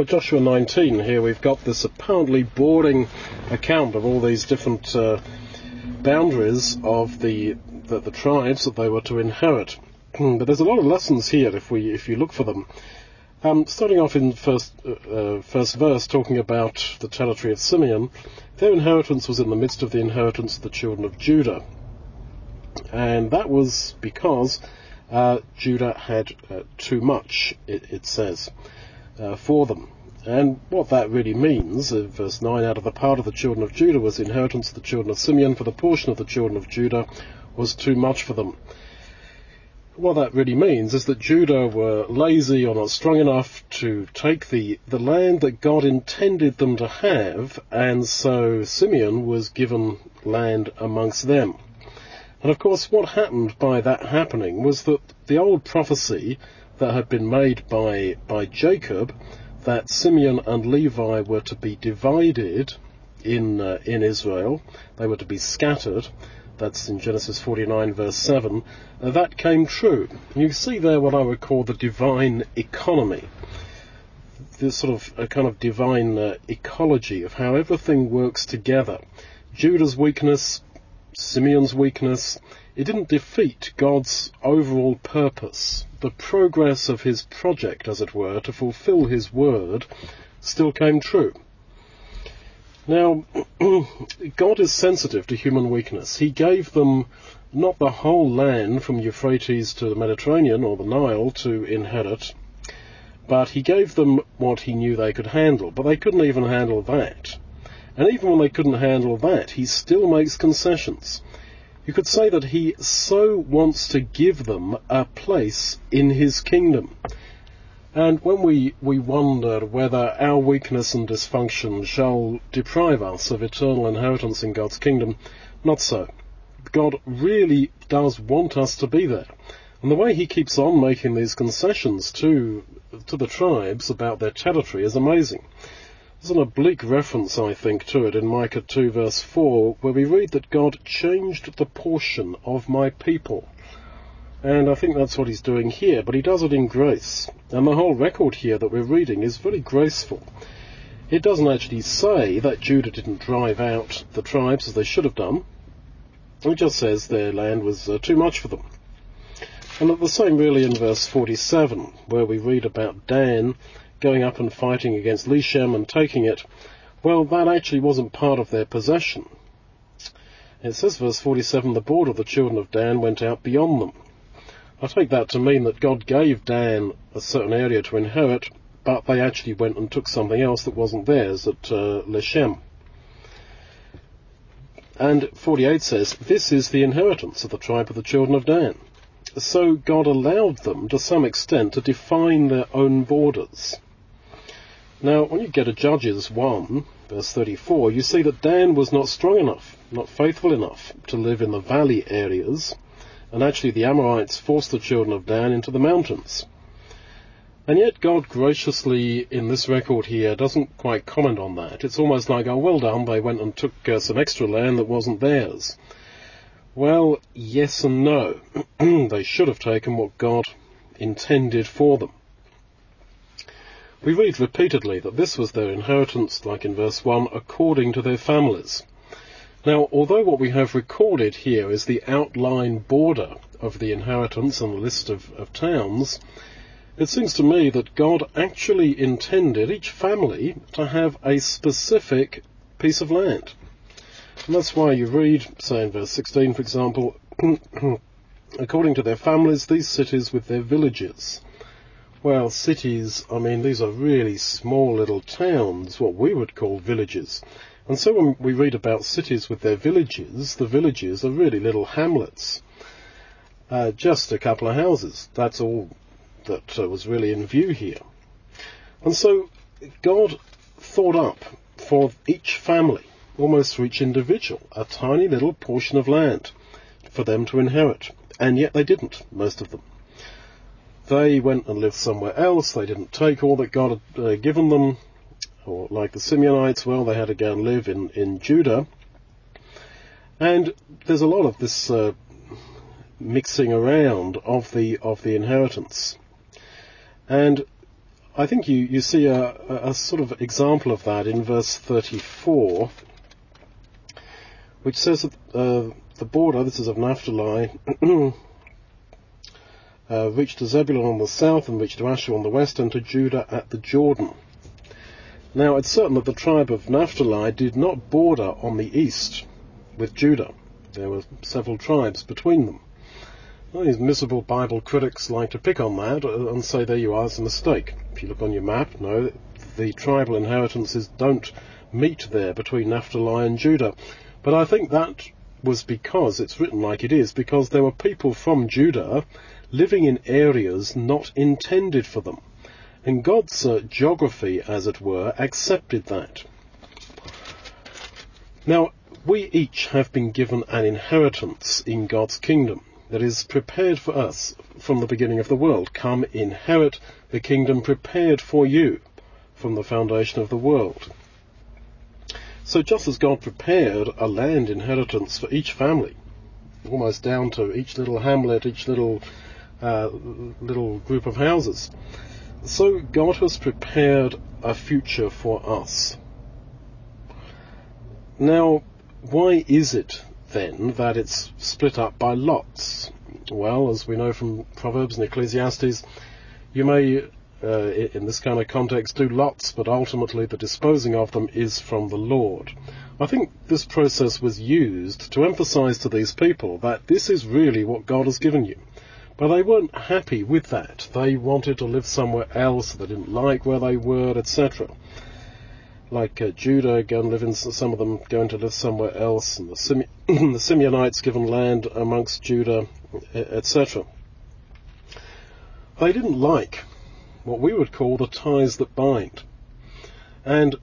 Well, Joshua 19 here, we've got this apparently boring account of all these different uh, boundaries of the, the, the tribes that they were to inherit. but there's a lot of lessons here if we if you look for them. Um, starting off in first uh, uh, first verse, talking about the territory of Simeon, their inheritance was in the midst of the inheritance of the children of Judah, and that was because uh, Judah had uh, too much. It, it says uh, for them. And what that really means, in verse 9, out of the part of the children of Judah was the inheritance of the children of Simeon, for the portion of the children of Judah was too much for them what that really means is that Judah were lazy or not strong enough to take the, the land that God intended them to have, and so Simeon was given land amongst them. And of course, what happened by that happening was that the old prophecy that had been made by, by Jacob, that Simeon and Levi were to be divided in, uh, in Israel, they were to be scattered, that's in Genesis 49 verse 7, uh, that came true. You see there what I would call the divine economy. This sort of a kind of divine uh, ecology of how everything works together. Judah's weakness, Simeon's weakness, it didn't defeat God's overall purpose. The progress of his project, as it were, to fulfill his word, still came true. Now, God is sensitive to human weakness. He gave them not the whole land from Euphrates to the Mediterranean or the Nile to inherit, but he gave them what he knew they could handle. But they couldn't even handle that. And even when they couldn't handle that, he still makes concessions. You could say that he so wants to give them a place in his kingdom. And when we, we wonder whether our weakness and dysfunction shall deprive us of eternal inheritance in God's kingdom, not so. God really does want us to be there. And the way he keeps on making these concessions to, to the tribes about their territory is amazing. There's an oblique reference, I think, to it in Micah 2 verse 4, where we read that God changed the portion of my people. And I think that's what he's doing here, but he does it in grace. And the whole record here that we're reading is very graceful. It doesn't actually say that Judah didn't drive out the tribes as they should have done. It just says their land was uh, too much for them. And at the same really in verse 47, where we read about Dan going up and fighting against Leshem and taking it. Well, that actually wasn't part of their possession. It says, verse 47, the border of the children of Dan went out beyond them. I take that to mean that God gave Dan a certain area to inherit, but they actually went and took something else that wasn't theirs at uh, Leshem. And 48 says, This is the inheritance of the tribe of the children of Dan. So God allowed them, to some extent, to define their own borders. Now, when you get to Judges 1, verse 34, you see that Dan was not strong enough, not faithful enough, to live in the valley areas, and actually the Amorites forced the children of Dan into the mountains. And yet God graciously, in this record here, doesn't quite comment on that. It's almost like, oh, well done, they went and took uh, some extra land that wasn't theirs. Well, yes and no. they should have taken what God intended for them. We read repeatedly that this was their inheritance, like in verse 1, according to their families. Now, although what we have recorded here is the outline border of the inheritance and the list of, of towns, it seems to me that God actually intended each family to have a specific piece of land. And that's why you read, say in verse 16, for example, according to their families, these cities with their villages. Well, cities, I mean, these are really small little towns, what we would call villages. And so when we read about cities with their villages, the villages are really little hamlets. Uh, just a couple of houses. That's all that uh, was really in view here. And so God thought up for each family, almost for each individual, a tiny little portion of land for them to inherit. And yet they didn't, most of them. They went and lived somewhere else. They didn't take all that God had uh, given them or like the Simeonites, well, they had to go and live in, in Judah. And there's a lot of this uh, mixing around of the of the inheritance. And I think you, you see a, a, sort of example of that in verse 34, which says that uh, the border, this is of Naphtali, uh, reached to Zebulun on the south and reached to Asher on the west and to Judah at the Jordan. Now it's certain that the tribe of Naphtali did not border on the east with Judah. There were several tribes between them. Well, these miserable Bible critics like to pick on that and say there you are, it's a mistake. If you look on your map, no, the tribal inheritances don't meet there between Naphtali and Judah. But I think that was because it's written like it is, because there were people from Judah living in areas not intended for them. And God's uh, geography, as it were, accepted that. Now, we each have been given an inheritance in God's kingdom that is prepared for us from the beginning of the world. Come, inherit the kingdom prepared for you from the foundation of the world. So just as God prepared a land inheritance for each family, almost down to each little hamlet, each little uh, little group of houses, so God has prepared a future for us. Now, why is it then that it's split up by lots? Well, as we know from Proverbs and Ecclesiastes, you may, uh, in this kind of context, do lots, but ultimately the disposing of them is from the Lord. I think this process was used to emphasize to these people that this is really what God has given you. But they weren't happy with that. They wanted to live somewhere else. They didn't like where they were, etc like uh, Judah going live in some of them going to live somewhere else, and the, Sime- the Simeonites given land amongst Judah, etc. They didn't like what we would call the ties that bind, and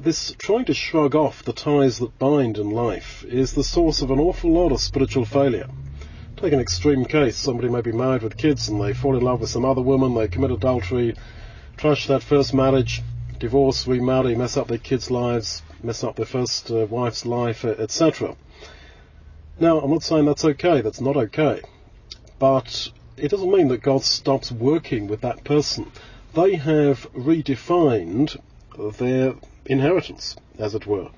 this trying to shrug off the ties that bind in life is the source of an awful lot of spiritual failure. Take an extreme case: somebody may be married with kids and they fall in love with some other woman, they commit adultery, trash that first marriage, divorce, remarry, mess up their kids' lives, mess up their first uh, wife's life, etc. Now, I'm not saying that's okay, that's not okay. But it doesn't mean that God stops working with that person. They have redefined their inheritance, as it were,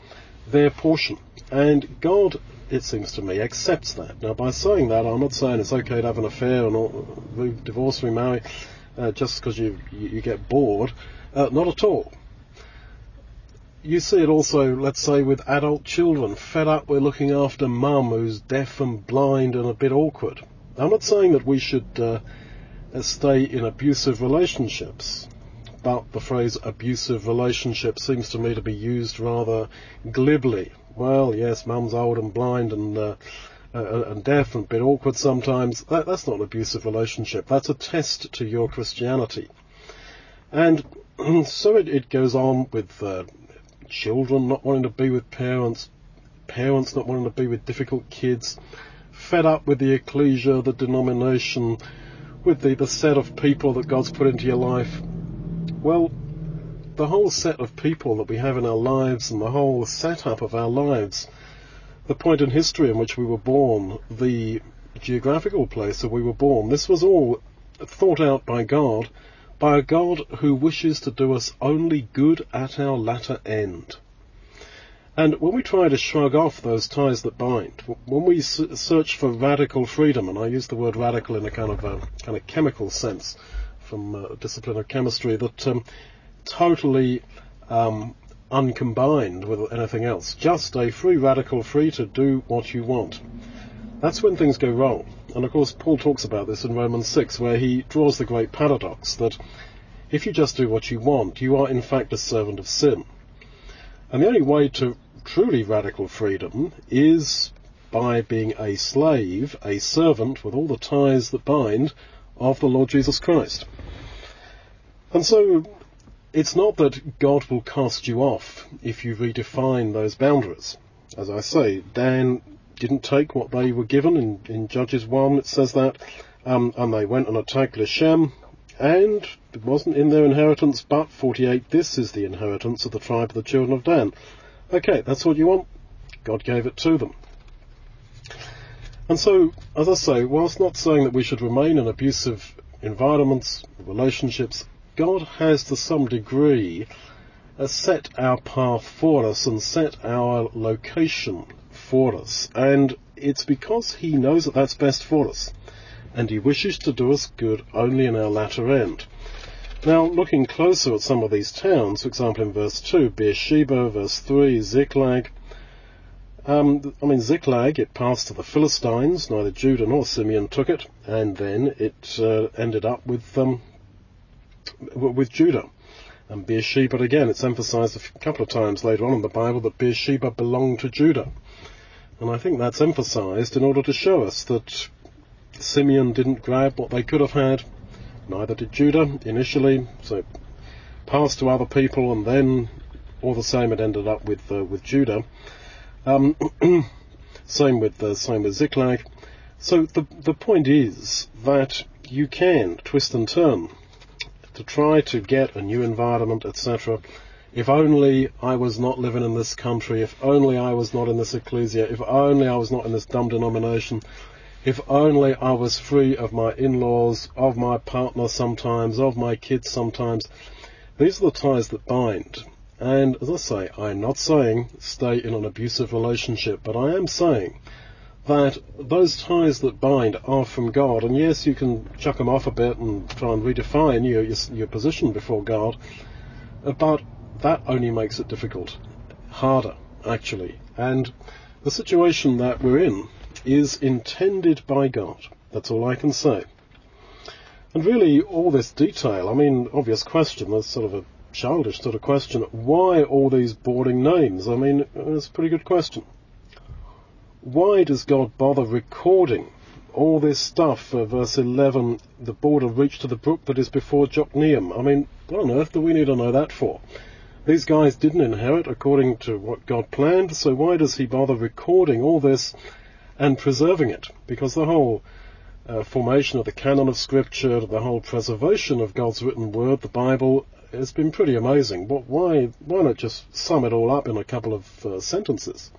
their portion. And God, it seems to me, accepts that. Now, by saying that, I'm not saying it's okay to have an affair or divorce, remarry, uh, just because you, you, get bored. Uh, not at all. You see it also, let's say, with adult children, fed up with looking after mum who's deaf and blind and a bit awkward. I'm not saying that we should uh, stay in abusive relationships, but the phrase abusive relationship seems to me to be used rather glibly. Well, yes, mum's old and blind and uh, uh, and deaf and a bit awkward sometimes. That, that's not an abusive relationship. That's a test to your Christianity. And so it, it goes on with uh, children not wanting to be with parents, parents not wanting to be with difficult kids, fed up with the ecclesia, the denomination, with the, the set of people that God's put into your life. Well, the whole set of people that we have in our lives and the whole setup of our lives, the point in history in which we were born, the geographical place that we were born, this was all thought out by God by a God who wishes to do us only good at our latter end. And when we try to shrug off those ties that bind, when we search for radical freedom, and I use the word radical in a kind of a kind of chemical sense from a discipline of chemistry, that um, totally um, uncombined with anything else, just a free radical, free to do what you want. That's when things go wrong. And of course, Paul talks about this in Romans 6, where he draws the great paradox that if you just do what you want, you are in fact a servant of sin. And the only way to truly radical freedom is by being a slave, a servant with all the ties that bind of the Lord Jesus Christ. And so it's not that God will cast you off if you redefine those boundaries. As I say, Dan didn't take what they were given. In, in Judges 1, it says that. Um, and they went and attacked Leshem, and it wasn't in their inheritance, but 48, this is the inheritance of the tribe of the children of Dan. Okay, that's what you want. God gave it to them. And so, as I say, whilst not saying that we should remain in abusive environments, relationships, God has to some degree uh, set our path for us and set our location for us. And it's because He knows that that's best for us. And He wishes to do us good only in our latter end. Now, looking closer at some of these towns, for example, in verse 2, Beersheba, verse 3, Ziklag. Um, I mean, Ziklag, it passed to the Philistines, neither Judah nor Simeon took it, and then it uh, ended up with, um, with Judah. And Beersheba, again, it's emphasized a couple of times later on in the Bible that Beersheba belonged to Judah. And I think that's emphasized in order to show us that Simeon didn't grab what they could have had, Neither did Judah initially, so passed to other people, and then all the same it ended up with uh, with Judah. Um, same with uh, same with Ziklag. So the the point is that you can twist and turn to try to get a new environment, etc. If only I was not living in this country, if only I was not in this ecclesia, if only I was not in this dumb denomination, if only I was free of my in-laws, of my partner sometimes, of my kids sometimes. These are the ties that bind. And as I say, I'm not saying stay in an abusive relationship, but I am saying that those ties that bind are from God. And yes, you can chuck them off a bit and try and redefine your, your, your position before God, uh, but that only makes it difficult, harder, actually. And the situation that we're in is intended by God. That's all I can say. And really, all this detail, I mean, obvious question, that's sort of a childish sort of question. Why all these boarding names? I mean, it's a pretty good question. Why does God bother recording all this stuff? Uh, verse 11, the border reached to the brook that is before Jokneam. I mean, what on earth do we need to know that for? These guys didn't inherit according to what God planned, so why does he bother recording all this and preserving it, because the whole uh, formation of the canon of Scripture, the whole preservation of God's written word, the Bible, has been pretty amazing. But why, why not just sum it all up in a couple of uh, sentences?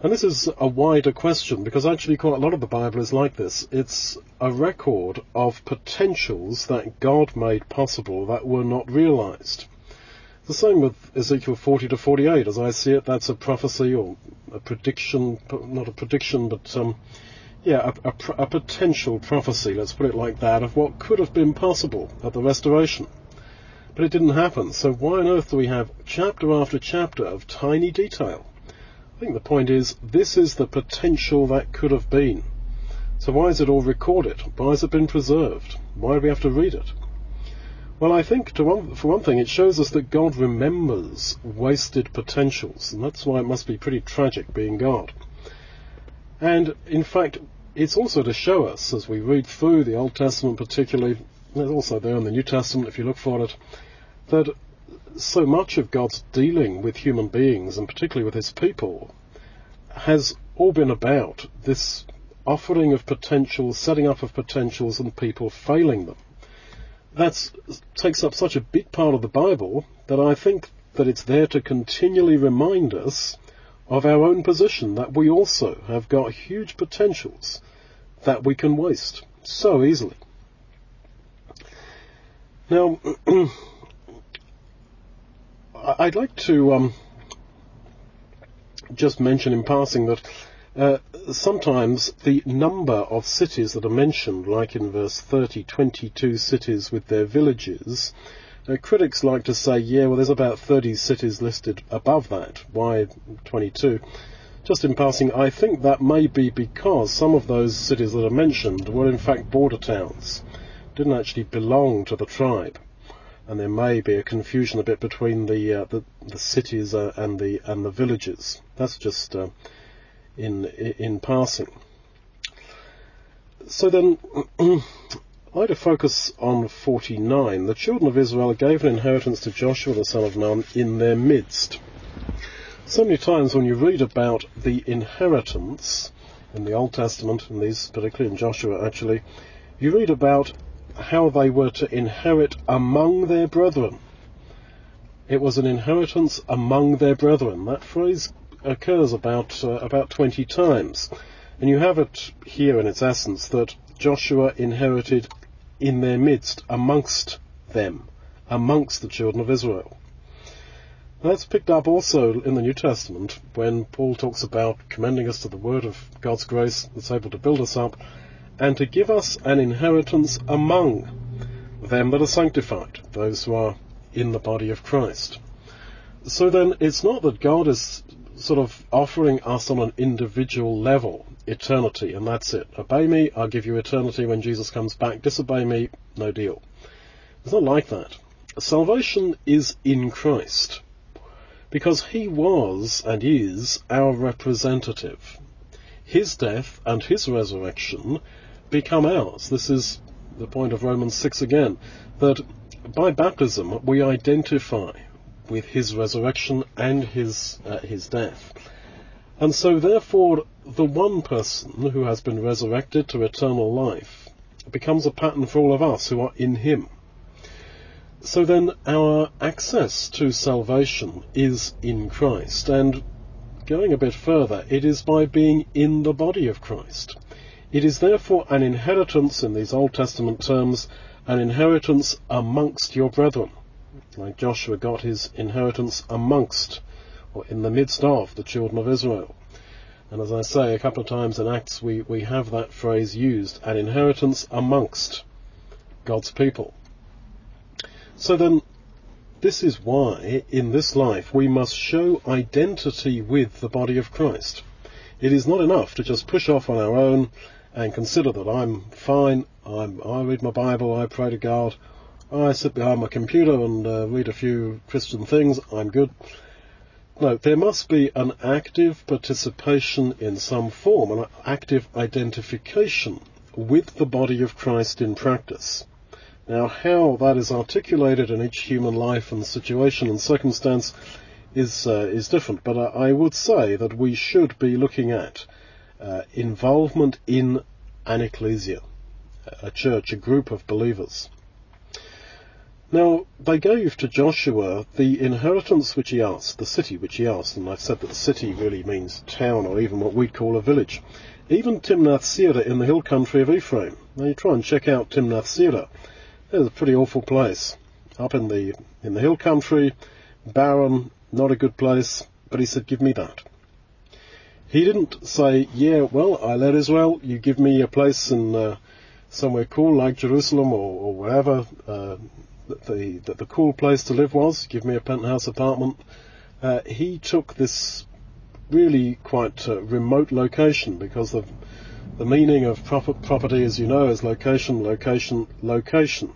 And this is a wider question because actually quite a lot of the Bible is like this. It's a record of potentials that God made possible that were not realized. The same with Ezekiel 40 to 48. As I see it, that's a prophecy or a prediction, not a prediction, but um, yeah, a, a, a, potential prophecy, let's put it like that, of what could have been possible at the restoration. But it didn't happen, so why on earth do we have chapter after chapter of tiny detail? I think the point is, this is the potential that could have been. So why is it all recorded? Why has it been preserved? Why do we have to read it? Well, I think one, for one thing, it shows us that God remembers wasted potentials, and that's why it must be pretty tragic being God. And in fact, it's also to show us, as we read through the Old Testament particularly, there's also there in the New Testament if you look for it, that so much of God's dealing with human beings, and particularly with his people, has all been about this offering of potentials, setting up of potentials, and people failing them that takes up such a big part of the Bible that I think that it's there to continually remind us of our own position, that we also have got huge potentials that we can waste so easily. Now, I'd like to um, just mention in passing that uh, sometimes the number of cities that are mentioned, like in verse 30, 22 cities with their villages, uh, critics like to say, yeah, well, there's about 30 cities listed above that. Why 22? Just in passing, I think that may be because some of those cities that are mentioned were in fact border towns, didn't actually belong to the tribe, and there may be a confusion a bit between the uh, the, the, cities uh, and the and the villages. That's just uh, in in passing. So then, I'd focus on 49. The children of Israel gave an inheritance to Joshua the son of Nun in their midst. So many times when you read about the inheritance in the Old Testament, and these particularly in Joshua actually, you read about how they were to inherit among their brethren. It was an inheritance among their brethren. That phrase occurs about uh, about 20 times. And you have it here in its essence that Joshua inherited in their midst, amongst them amongst the children of Israel. That's picked up also in the New Testament when Paul talks about commending us to the word of God's grace that's able to build us up and to give us an inheritance among them that are sanctified, those who are in the body of Christ. So then it's not that God is sort of offering us on an individual level eternity and that's it. Obey me, I'll give you eternity when Jesus comes back. Disobey me, no deal. It's not like that. Salvation is in Christ because he was and is our representative. His death and his resurrection become ours. This is the point of Romans 6 again, that by baptism we identify with his resurrection and his, uh, his death. And so therefore the one person who has been resurrected to eternal life becomes a pattern for all of us who are in him. So then our access to salvation is in Christ, and going a bit further, it is by being in the body of Christ. It is therefore an inheritance in these Old Testament terms, an inheritance amongst your brethren. Like Joshua got his inheritance amongst, or in the midst of, the children of Israel. And as I say a couple of times in Acts, we, we have that phrase used, an inheritance amongst God's people. So then, this is why, in this life, we must show identity with the body of Christ. It is not enough to just push off on our own and consider that I'm fine, I'm, i read my Bible, I pray to God, I sit behind my computer and uh, read a few Christian things, I'm good. No, there must be an active participation in some form, an active identification with the body of Christ in practice. Now, how that is articulated in each human life and situation and circumstance is uh, is different, but I, I, would say that we should be looking at uh, involvement in an ecclesia, a church, a group of believers. Now, they gave to Joshua the inheritance which he asked, the city which he asked, and I've said that the city really means town or even what we'd call a village. Even Timnath Serah in the hill country of Ephraim. Now you try and check out Timnath Serah. It's a pretty awful place. Up in the in the hill country, barren, not a good place. But he said, "Give me that." He didn't say, "Yeah, well, I let Israel. You give me a place in uh, somewhere cool like Jerusalem or, or wherever uh, the, the the cool place to live was. Give me a penthouse apartment." Uh, he took this really quite uh, remote location because the the meaning of property, as you know, is location, location, location.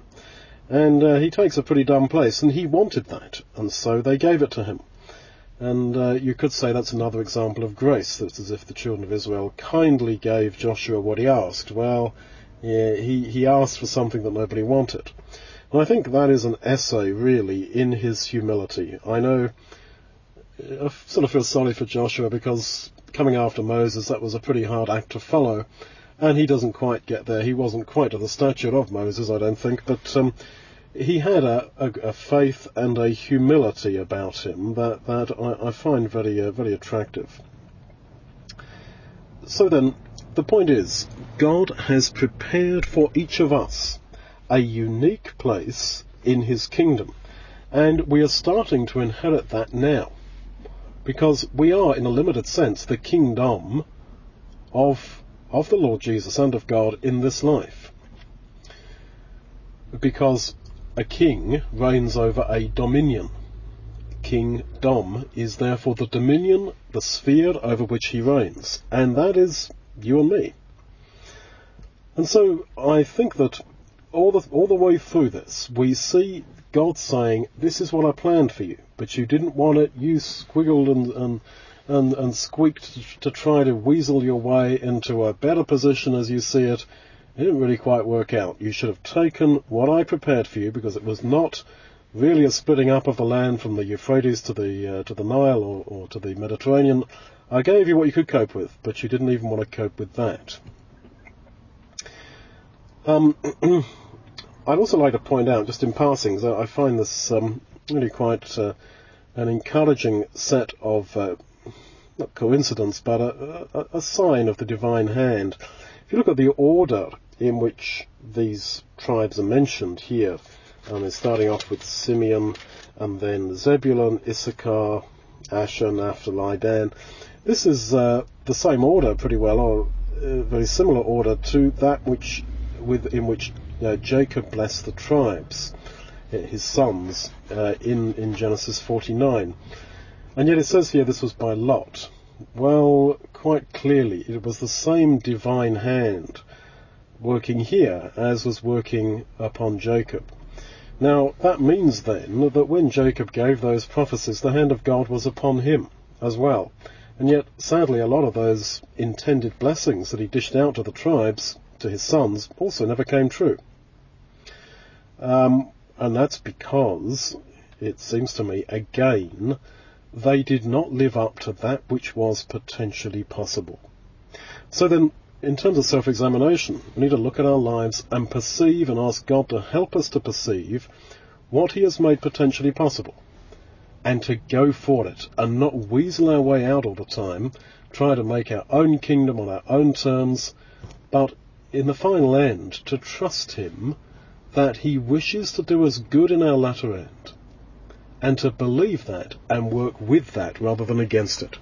And uh, he takes a pretty dumb place, and he wanted that, and so they gave it to him. And uh, you could say that's another example of grace. It's as if the children of Israel kindly gave Joshua what he asked. Well, yeah, he, he asked for something that nobody wanted. And I think that is an essay, really, in his humility. I know, I sort of feel sorry for Joshua because coming after Moses, that was a pretty hard act to follow. And he doesn't quite get there. He wasn't quite to the stature of Moses, I don't think, but um, he had a, a, a, faith and a humility about him that, that I, I find very, uh, very attractive. So then, the point is, God has prepared for each of us a unique place in his kingdom, and we are starting to inherit that now because we are, in a limited sense, the kingdom of, of the Lord Jesus and of God in this life. Because a king reigns over a dominion. Kingdom is therefore the dominion, the sphere over which he reigns, and that is you and me. And so I think that all the all the way through this, we see God saying, "This is what I planned for you but you didn't want it. You squiggled and and and, and squeaked to try to weasel your way into a better position as you see it. It didn't really quite work out. You should have taken what I prepared for you because it was not really a splitting up of the land from the Euphrates to the uh, to the Nile or, or to the Mediterranean. I gave you what you could cope with, but you didn't even want to cope with that. Um, I'd also like to point out, just in passing, that I find this um, really quite uh, an encouraging set of, uh, not coincidence, but a, a, a, sign of the divine hand. You look at the order in which these tribes are mentioned here, I mean, starting off with Simeon, and then Zebulun, Issachar, Asher, Naphtali, Dan. This is uh, the same order, pretty well, or uh, very similar order to that which, with in which Jacob blessed the tribes, uh, his sons, uh, in in Genesis 49. And yet it says here this was by lot. Well, quite clearly, it was the same divine hand working here as was working upon Jacob. Now, that means then that when Jacob gave those prophecies, the hand of God was upon him as well. And yet, sadly, a lot of those intended blessings that he dished out to the tribes, to his sons, also never came true. Um, and that's because, it seems to me, again, they did not live up to that which was potentially possible. So then, in terms of self-examination, we need to look at our lives and perceive and ask God to help us to perceive what He has made potentially possible and to go for it and not weasel our way out all the time, try to make our own kingdom on our own terms, but in the final end to trust Him that He wishes to do us good in our latter end and to believe that and work with that rather than against it.